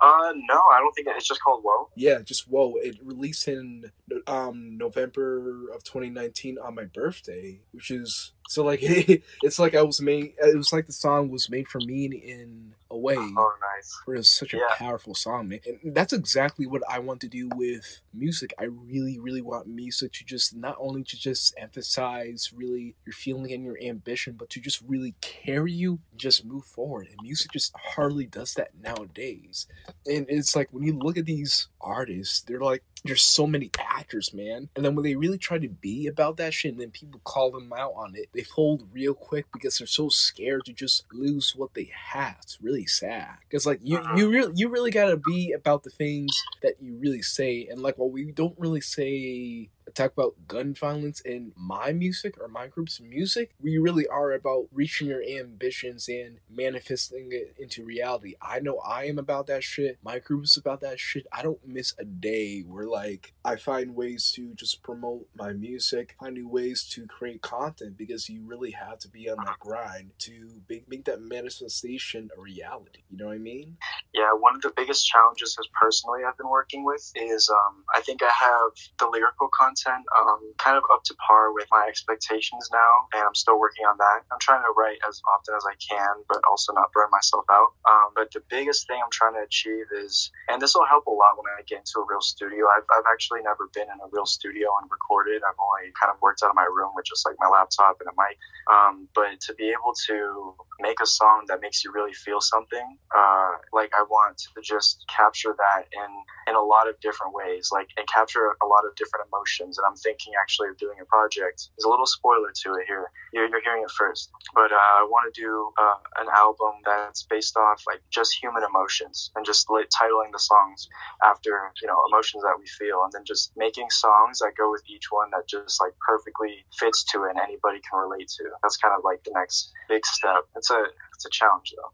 Uh, no, I don't think it's just called Whoa. Yeah, just Whoa. It released in um November of 2019 on my birthday, which is so like it's like I was made. It was like the song was made for me in a way. Oh, nice. Where it's such a powerful song, man. And that's exactly what I want to do with music. I really, really want music to just not only to just emphasize really your feeling and your ambition, but to just really carry you, just move forward. And music just hardly does that nowadays. And it's like when you look at these artists, they're like there's so many actors, man. And then when they really try to be about that shit, and then people call them out on it, they fold real quick because they're so scared to just lose what they have. It's really sad. Because like you, uh-huh. you really, you really gotta be about the things that you really say. And like, while we don't really say talk about gun violence in my music or my group's music, we really are about reaching your ambitions and manifesting it into reality. I know I am about that shit. My group's about that shit. I don't miss a day where like I find ways to just promote my music, find new ways to create content because you really have to be on that grind to make, make that manifestation a reality. You know what I mean? Yeah, one of the biggest challenges as personally I've been working with is um, I think I have the lyrical content um, kind of up to par with my expectations now, and I'm still working on that. I'm trying to write as often as I can, but also not burn myself out. Um, but the biggest thing I'm trying to achieve is, and this will help a lot when I get into a real studio. I've, I've actually never been in a real studio and recorded. I've only kind of worked out of my room with just like my laptop and a mic. Um, but to be able to make a song that makes you really feel something, uh, like I want to just capture that in in a lot of different ways, like and capture a lot of different emotions. And I'm thinking actually of doing a project. There's a little spoiler to it here. You're, you're hearing it first, but uh, I want to do uh, an album that's based off like just human emotions and just like, titling the songs after you know emotions that we feel, and then just making songs that go with each one that just like perfectly fits to it and anybody can relate to. That's kind of like the next big step. It's a it's a challenge though.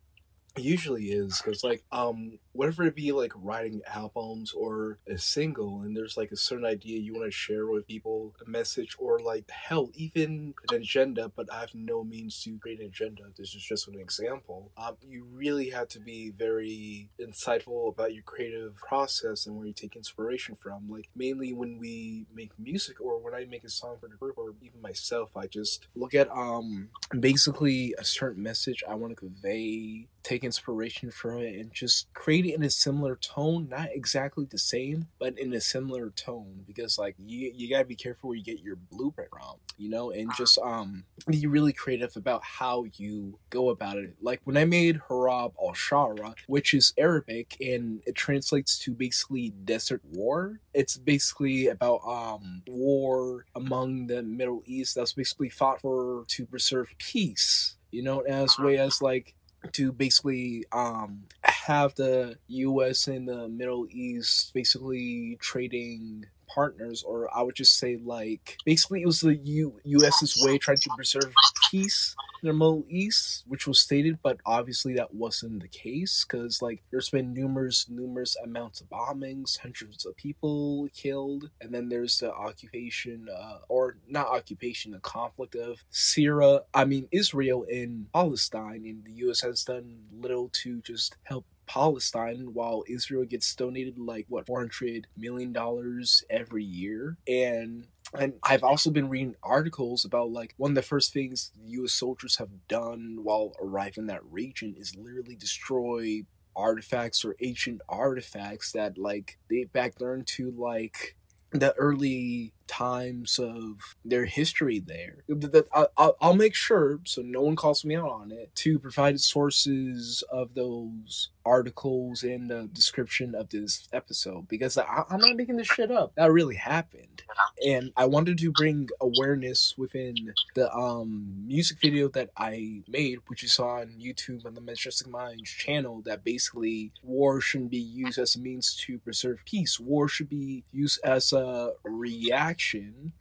It usually is because like um whatever it be like writing albums or a single and there's like a certain idea you want to share with people a message or like hell even an agenda but i have no means to create an agenda. This is just an example. Um you really have to be very insightful about your creative process and where you take inspiration from. Like mainly when we make music or when i make a song for the group or even myself i just look at um basically a certain message i want to convey take inspiration from it and just create it in a similar tone not exactly the same but in a similar tone because like you you gotta be careful where you get your blueprint from you know and just um be really creative about how you go about it. Like when i made harab al-shara which is arabic and it translates to basically desert war it's basically about um war among the middle east that's basically fought for to preserve peace you know as way as like to basically um, have the U.S. and the Middle East basically trading partners, or I would just say like basically it was the U- U.S.'s way trying to preserve peace in the Middle East, which was stated, but obviously that wasn't the case because like there's been numerous numerous amounts of bombings, hundreds of people killed, and then there's the occupation uh, or not occupation, the conflict of Syria, I mean Israel and Palestine, and the U.S. has done little to just help Palestine while Israel gets donated like what 400 million dollars every year and and I've also been reading articles about like one of the first things US soldiers have done while arriving in that region is literally destroy artifacts or ancient artifacts that like date back there to like the early times of their history there. I'll, I'll make sure, so no one calls me out on it, to provide sources of those articles in the description of this episode because I, I'm not making this shit up. That really happened, and I wanted to bring awareness within the um music video that I made, which you saw on YouTube on the Majestic Minds channel. That basically war shouldn't be used as a means to preserve peace. War should be used as a reaction action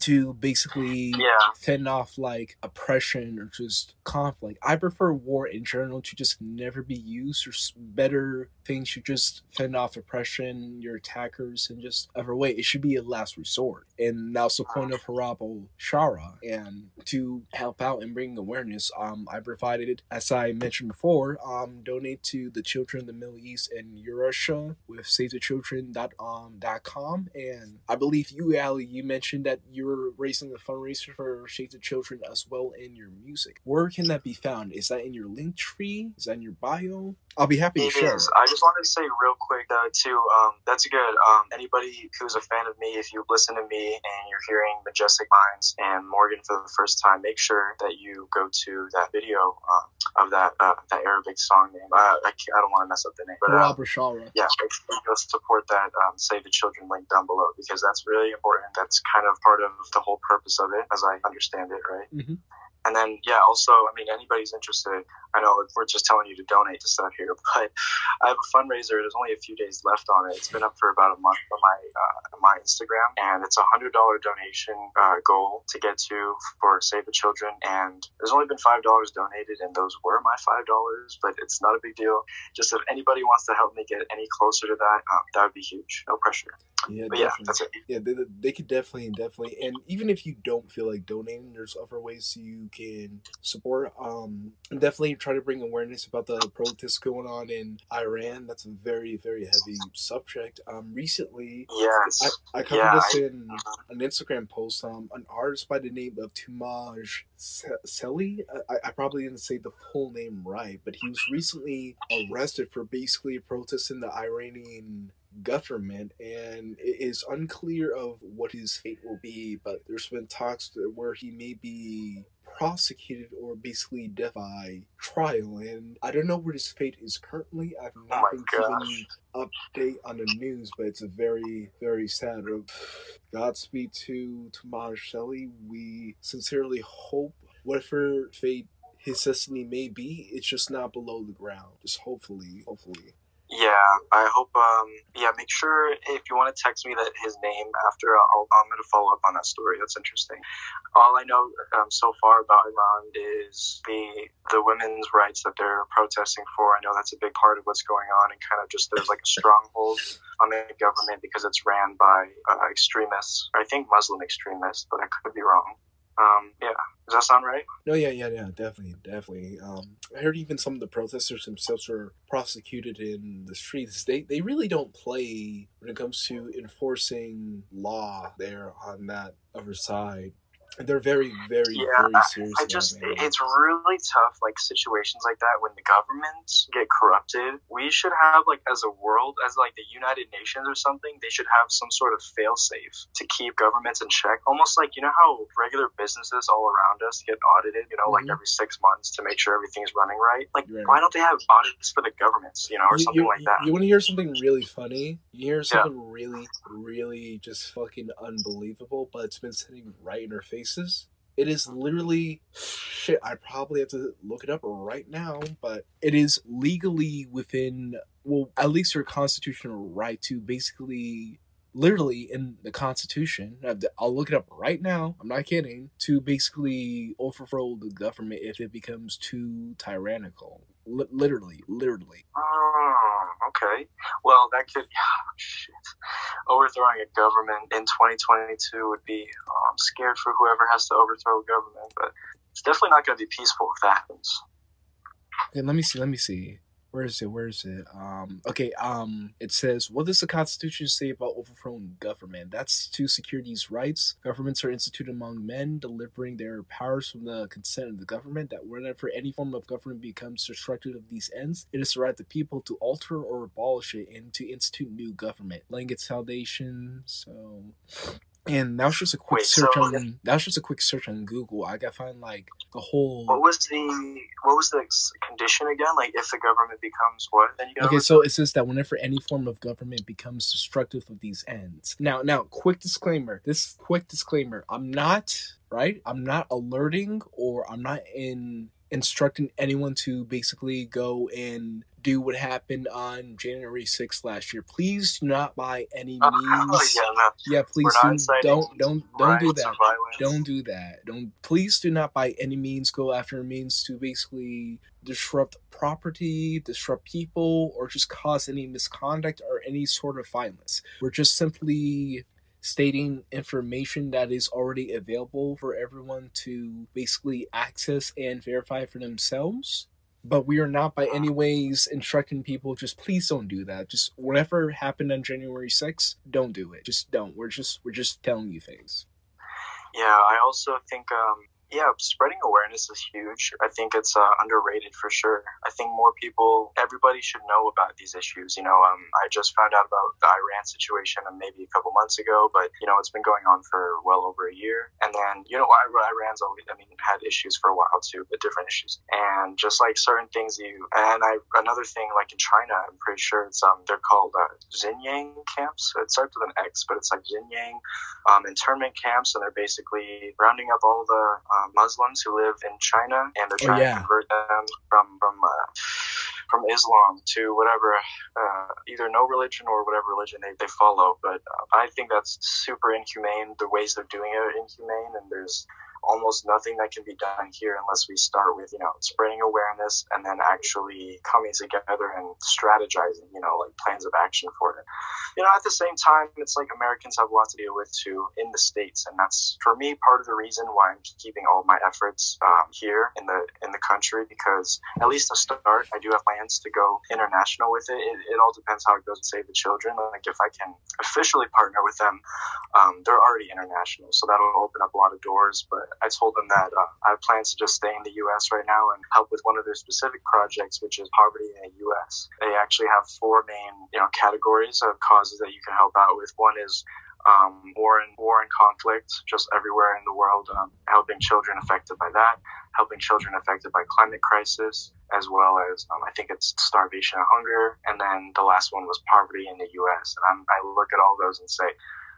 to basically Yeah. fend off like oppression or just conflict. I prefer war in general to just never be used. or better things should just fend off oppression, your attackers, and just other way. It should be a last resort. And that's the point of Harabo Shara. And to help out and bring awareness, um, I provided, as I mentioned before, um, donate to the children of the Middle East and Eurasia with SaveTheChildren.com. And I believe you, Ali, you mentioned that you're raising the fundraiser for Save the Children as well in your music. Where can that be found? Is that in your link tree? Is that in your bio? I'll be happy to share. is. I just wanted to say real quick uh, too. Um, that's good. Um, anybody who's a fan of me, if you listen to me and you're hearing Majestic Minds and Morgan for the first time, make sure that you go to that video uh, of that uh, that Arabic song name. Uh, I, I don't want to mess up the name, but uh, yeah, make sure you go support that um, Save the Children link down below because that's really important. That's kind of part of the whole purpose of it, as I understand it, right? Mhm. And then, yeah, also, I mean, anybody's interested. I know we're just telling you to donate to stuff here, but I have a fundraiser. There's only a few days left on it. It's been up for about a month on my uh, my Instagram, and it's a hundred dollar donation uh, goal to get to for Save the Children. And there's only been five dollars donated, and those were my five dollars. But it's not a big deal. Just if anybody wants to help me get any closer to that, um, that would be huge. No pressure. Yeah, But yeah, definitely. that's it. Yeah, they, they could definitely, definitely, and even if you don't feel like donating, there's other ways you can support. Um, definitely try to bring awareness about the protests going on in Iran. That's a very, very heavy subject. Um, recently, Yes. I, I covered Yeah, this I- in an Instagram post. Um, an artist by the name of Toomaj Se- Seli. I, I probably didn't say the full name right, but he was recently arrested for basically protesting the Iranian government, and it is unclear of what his fate will be. But there's been talks where he may be prosecuted or basically death by trial, and I don't know where his fate is currently. I've oh not my been keeping update on the news, but it's a very, very sad. Godspeed to to Marcelli. We sincerely hope whatever fate his destiny may be, it's just not below the ground. Just hopefully, hopefully. Yeah, I hope. Um, yeah, make sure if you want to text me that his name after, I'll, I'm going to follow up on that story. That's interesting. All I know um, so far about Iran is the the women's rights that they're protesting for. I know that's a big part of what's going on, and kind of just there's like a stronghold on the government because it's ran by uh, extremists. I think Muslim extremists, but I could be wrong. Um, yeah, does that sound right? No, yeah, yeah, yeah, definitely, definitely. Um, I heard even some of the protesters themselves were prosecuted in the streets. They they really don't play when it comes to enforcing law there on that other side. They're very, very, Yeah, very serious. I just it, it's really tough like situations like that when the governments get corrupted. We should have like as a world, as like the United Nations or something, they should have some sort of fail safe to keep governments in check. Almost like you know how regular businesses all around us get audited, you know, Mhm. like every six months to make sure everything's running right. Like Right. why don't they have audits for the governments, you know, or You- something you, like that? You want to hear something really funny? You hear Yeah. something really, really just fucking unbelievable, but it's been sitting right in our faces. It is literally shit. I probably have to look it up right now, but it is legally within, well, at least your constitutional right to basically, literally in the Constitution. Uh, I'll look it up right now. I'm not kidding. To basically overthrow the government if it becomes too tyrannical. Li- literally, literally. Oh, okay. Well, that could. shit. Overthrowing a government in 2022 would be. Oh, I'm scared for whoever has to overthrow a government, but it's definitely not going to be peaceful if that happens. Okay, let me see. Let me see. Where is it? Where is it? Um. Okay. Um. It says, "What does the Constitution say about overthrowing government? That's to secure these rights. Governments are instituted among men, delivering their powers from the consent of the government. That whenever any form of government becomes destructive of these ends, it is the right of the people to alter or abolish it and to institute new government, laying its foundation." So. And that was just a quick Wait, search so- on. That was just a quick search on Google. I got find like the whole. What was the what was the condition again? Like if the government becomes what? Then you Okay, so it says that whenever any form of government becomes destructive of these ends. Now, now, quick disclaimer. This quick disclaimer. I'm not right. I'm not alerting or I'm not in instructing anyone to basically go and do what happened on January 6th last year. Please do not by any means. yeah, no. Yeah, please do, don't don't don't do that don't do that don't please do not by any means go after means to basically disrupt property disrupt people or just cause any misconduct or any sort of violence we're just simply stating information that is already available for everyone to basically access and verify for themselves but we are not by any ways instructing people just please don't do that. Just whatever happened on january 6th don't do it. Just don't. We're just we're just telling you things. Yeah, I also think, um, yeah, spreading awareness is huge. I think it's uh, underrated for sure. I think more people, everybody should know about these issues. You know, um, I just found out about the Iran situation uh, maybe a couple months ago, but you know, it's been going on for well over a year. And then, you know, Iran's always, I mean, had issues for a while too, but different issues. And just like certain things you, and I, another thing like in China, I'm pretty sure it's um, they're called uh, Xinjiang camps. It starts with an X, but it's like Xinjiang um, internment camps, and they're basically rounding up all the uh, Muslims who live in China, and they're Oh, trying yeah. to convert them from from uh, from Islam to whatever, uh, either no religion or whatever religion they, they follow. But uh, I think that's super inhumane. The ways they're doing it are inhumane, and there's almost nothing that can be done here unless we start with you know spreading awareness and then actually coming together and strategizing you know like plans of action for it you know at the same time it's like americans have a lot to deal with too in the states and that's for me part of the reason why i'm keeping all my efforts um, here in the in the country because at least to start i do have plans to go international with it it, it all depends how it goes to save the children like if i can officially partner with them um, they're already international, so that'll open up a lot of doors. But I told them that uh, I have plans to just stay in the U.S. right now and help with one of their specific projects, which is poverty in the U.S. They actually have four main, you know, categories of causes that you can help out with. One is um, war and war and conflict, just everywhere in the world, um, helping children affected by that, helping children affected by climate crisis, as well as um, I think it's starvation and hunger, and then the last one was poverty in the U.S. And I'm, I look at all those and say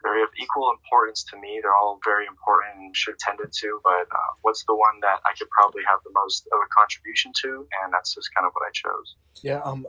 they're of equal importance to me. They're all very important and should tend to, but uh, what's the one that I could probably have the most of a contribution to? And that's just kind of what I chose. Yeah, um,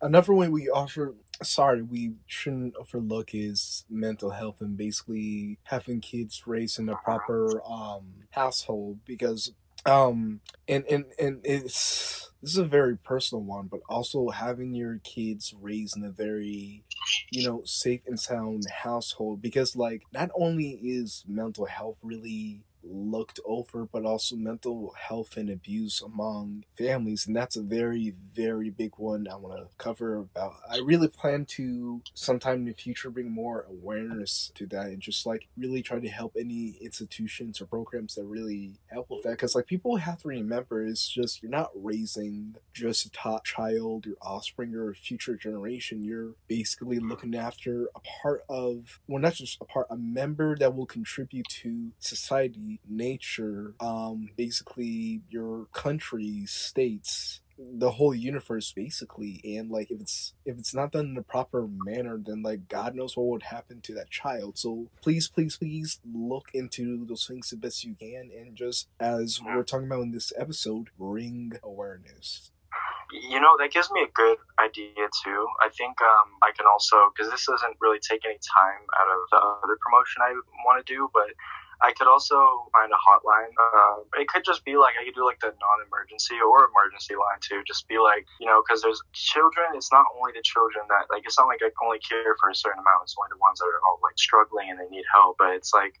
another way we offer, sorry, we shouldn't overlook is mental health and basically having kids raised in a proper um household because um and and and it's this is a very personal one, but also having your kids raised in a very you know safe and sound household because like not only is mental health really looked over but also mental health and abuse among families and that's a very very big one i want to cover about. I really plan to sometime in the future bring more awareness to that and just like really try to help any institutions or programs that really help with that because like people have to remember it's just you're not raising just a top child your offspring or future generation. You're basically looking after a part of well not just a part a member that will contribute to society nature um basically your country states the whole universe basically. And like if it's if it's not done in a proper manner then like god knows what would happen to that child. So please please please look into those things the best you can. And just as we're talking about in this episode bring awareness. You know, that gives me a good idea too. I think um, I can also, because this doesn't really take any time out of the other promotion I want to do, but I could also find a hotline. Uh, it could just be like I could do like the non-emergency or emergency line too. Just be like, you know, because there's children. It's not only the children that like it's not like I only care for a certain amount. It's only the ones that are all like struggling and they need help. But it's like,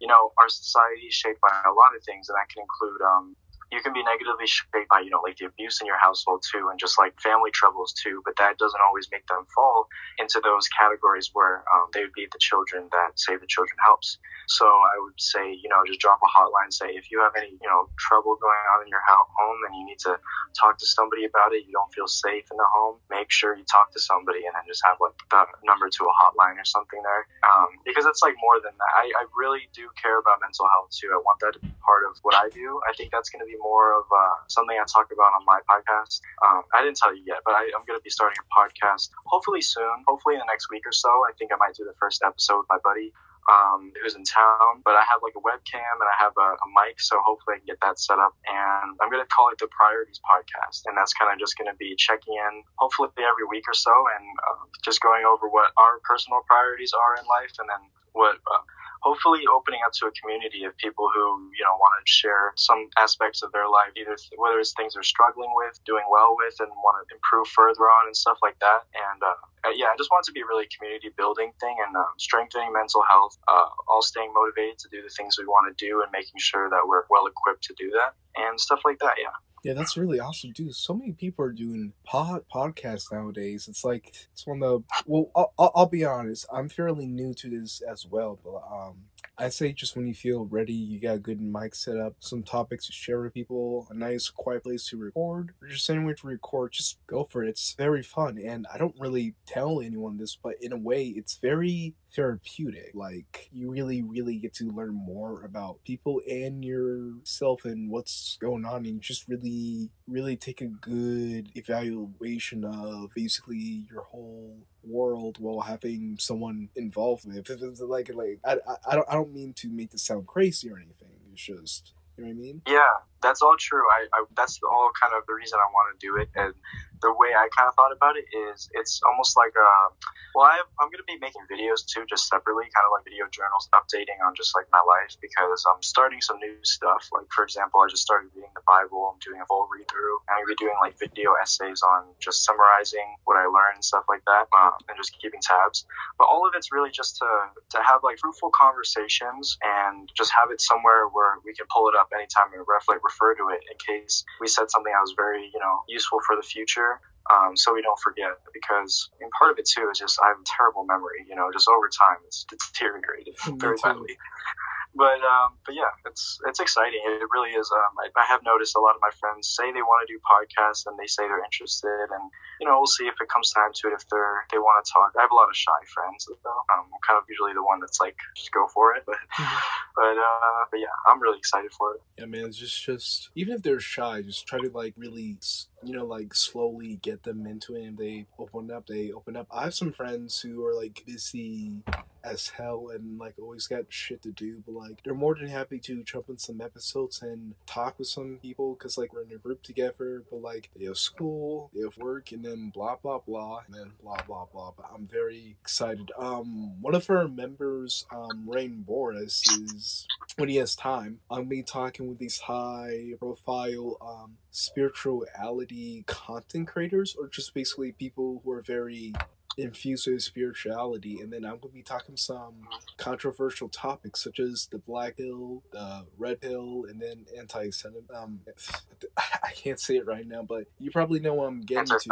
you know, our society is shaped by a lot of things, and that can include um, you can be negatively shaped by you know like the abuse in your household too and just like family troubles too but that doesn't always make them fall into those categories where um, they would be the children that save the children helps. So i would say you know just drop a hotline say if you have any you know trouble going on in your home and you need to talk to somebody about it you don't feel safe in the home make sure you talk to somebody and then just have like the number to a hotline or something there. Um, because it's like more than that. I, I really do care about mental health too. I want that to be part of what i do. I think that's going to be more of uh, something I talk about on my podcast. Um, I didn't tell you yet, but I, I'm going to be starting a podcast hopefully soon, hopefully in the next week or so. I think I might do the first episode with my buddy um, who's in town. But I have like a webcam and I have a, a mic, so hopefully I can get that set up. And I'm going to call it the Priorities Podcast. And that's kind of just going to be checking in hopefully every week or so and uh, just going over what our personal priorities are in life and then what. Uh, hopefully opening up to a community of people who you know want to share some aspects of their life either th- whether it's things they're struggling with doing well with and want to improve further on and stuff like that. And uh, yeah i just want it to be really community building thing and um, strengthening mental health uh, all staying motivated to do the things we want to do and making sure that we're well equipped to do that and stuff like that yeah yeah, that's really awesome, dude. So many people are doing pod podcasts nowadays. It's like it's one of the well, I'll, I'll, be honest. I'm fairly new to this as well, but um, I say just when you feel ready, you got a good mic set up, some topics to share with people, a nice quiet place to record, or just anywhere to record. Just go for it. It's very fun, and I don't really tell anyone this, but in a way, it's very therapeutic. Like you really, really get to learn more about people and yourself and what's going on, and just really, really take a good evaluation of basically your whole world while having someone involved with it. It's like like I, I, I don't I don't mean to make this sound crazy or anything. It's just You know what I mean? Yeah, that's all true. I, I that's all kind of the reason I want to do it, and the way I kind of thought about it is it's almost like a uh, well, I, I'm going to be making videos too, just separately, kind of like video journals, updating on just like my life because I'm starting some new stuff. Like for example, I just started reading the Bible. I'm doing a full read through. And I'm going to be doing like video essays on just summarizing what I learned and stuff like that, um, and just keeping tabs. But all of it's really just to to have like fruitful conversations and just have it somewhere where we can pull it up anytime and ref, like, refer to it in case we said something that was very you know useful for the future um, so we don't forget. Because and part of it too is just I have a terrible memory. You know, just over time it's deteriorated very badly but um, but yeah, it's it's exciting. It really is. Um, I, I, have noticed a lot of my friends say they want to do podcasts and they say they're interested, and you know we'll see if it comes time to it if they're they want to talk. I have a lot of shy friends though. Um, I'm kind of usually the one that's like just go for it, but mm-hmm. but uh, but yeah, I'm really excited for it. Yeah, man, it's just just even if they're shy, just try to like really you know like slowly get them into it. And they open up, they open up. I have some friends who are like busy as hell and like always got shit to do, but like they're more than happy to jump in some episodes and talk with some people because like we're in a group together, but like they have school, they have work, and then blah blah blah, and then blah blah blah. But I'm very excited. Um, one of our members, um, Rain Boris, is when he has time, I'm gonna be talking with these high profile um spirituality content creators or just basically people who are very infused with spirituality, and then I'm going to be talking some controversial topics such as the black pill, the red pill, and then anti-Semitism. Um, I can't say it right now, but you probably know what I'm getting to.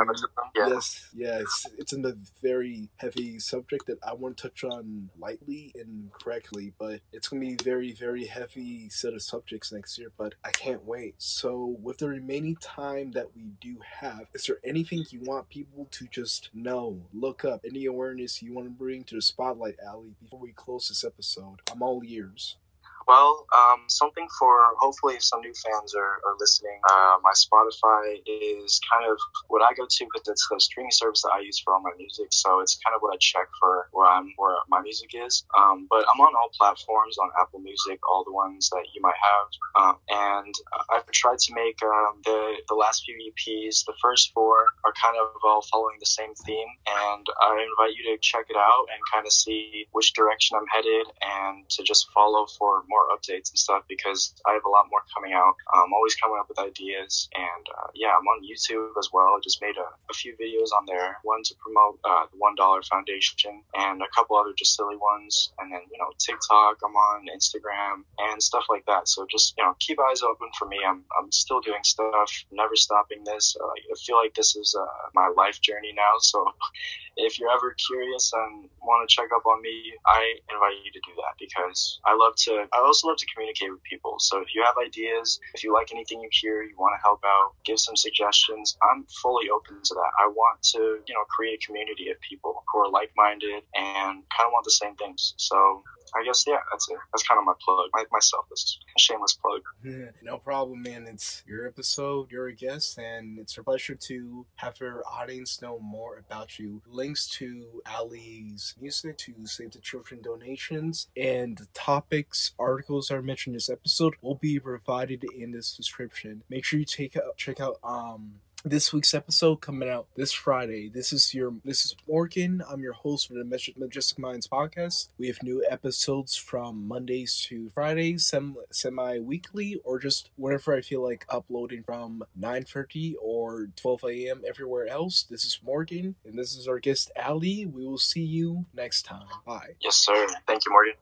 Yeah. Yes, yeah, it's it's in the very heavy subject that I want to touch on lightly and correctly, but it's going to be very very heavy set of subjects next year. But I can't wait. So with the remaining time that we do have, is there anything you want people to just know, look look up any awareness you want to bring to the spotlight, Ali, before we close this episode. I'm all ears. Well, um, something for hopefully some new fans are, are listening. Uh, my Spotify is kind of what I go to because it's the streaming service that I use for all my music. So it's kind of what I check for where I'm where my music is. Um, but I'm on all platforms on Apple Music, all the ones that you might have. Um, and I've tried to make um, the the last few EPs. The first four are kind of all following the same theme, and I invite you to check it out and kind of see which direction I'm headed, and to just follow for more updates and stuff because I have a lot more coming out. I'm always coming up with ideas, and uh, yeah, I'm on YouTube as well. I just made a, a few videos on there, one to promote uh, the One Dollar Foundation, and a couple other just silly ones. And then you know TikTok, I'm on Instagram and stuff like that. So just you know keep eyes open for me. I'm I'm still doing stuff, never stopping this. Uh, I feel like this is uh, my life journey now. So if you're ever curious and want to check up on me, I invite you to do that because I love to. I also love to communicate with people. So if you have ideas, if you like anything you hear, you want to help out, give some suggestions. I'm fully open to that. I want to, you know, create a community of people who are like-minded and kind of want the same things. So I guess yeah, that's it. That's kind of my plug, my, myself. A shameless plug. no problem, man. It's your episode. You're a guest, and it's a pleasure to have your audience know more about you. Links to Ali's music, to Save the Children donations, and the topics, articles that are mentioned in this episode will be provided in this description. Make sure you take out check out um this week's episode coming out this Friday. This is your this is Morgan. I'm your host for the Majestic Minds podcast. We have new episodes from Mondays to Fridays, sem- semi weekly, or just whenever I feel like uploading from 9:30 or 12 a.m. everywhere else. This is Morgan, and this is our guest Ali. We will see you next time. Bye. Yes, sir. Thank you, Morgan.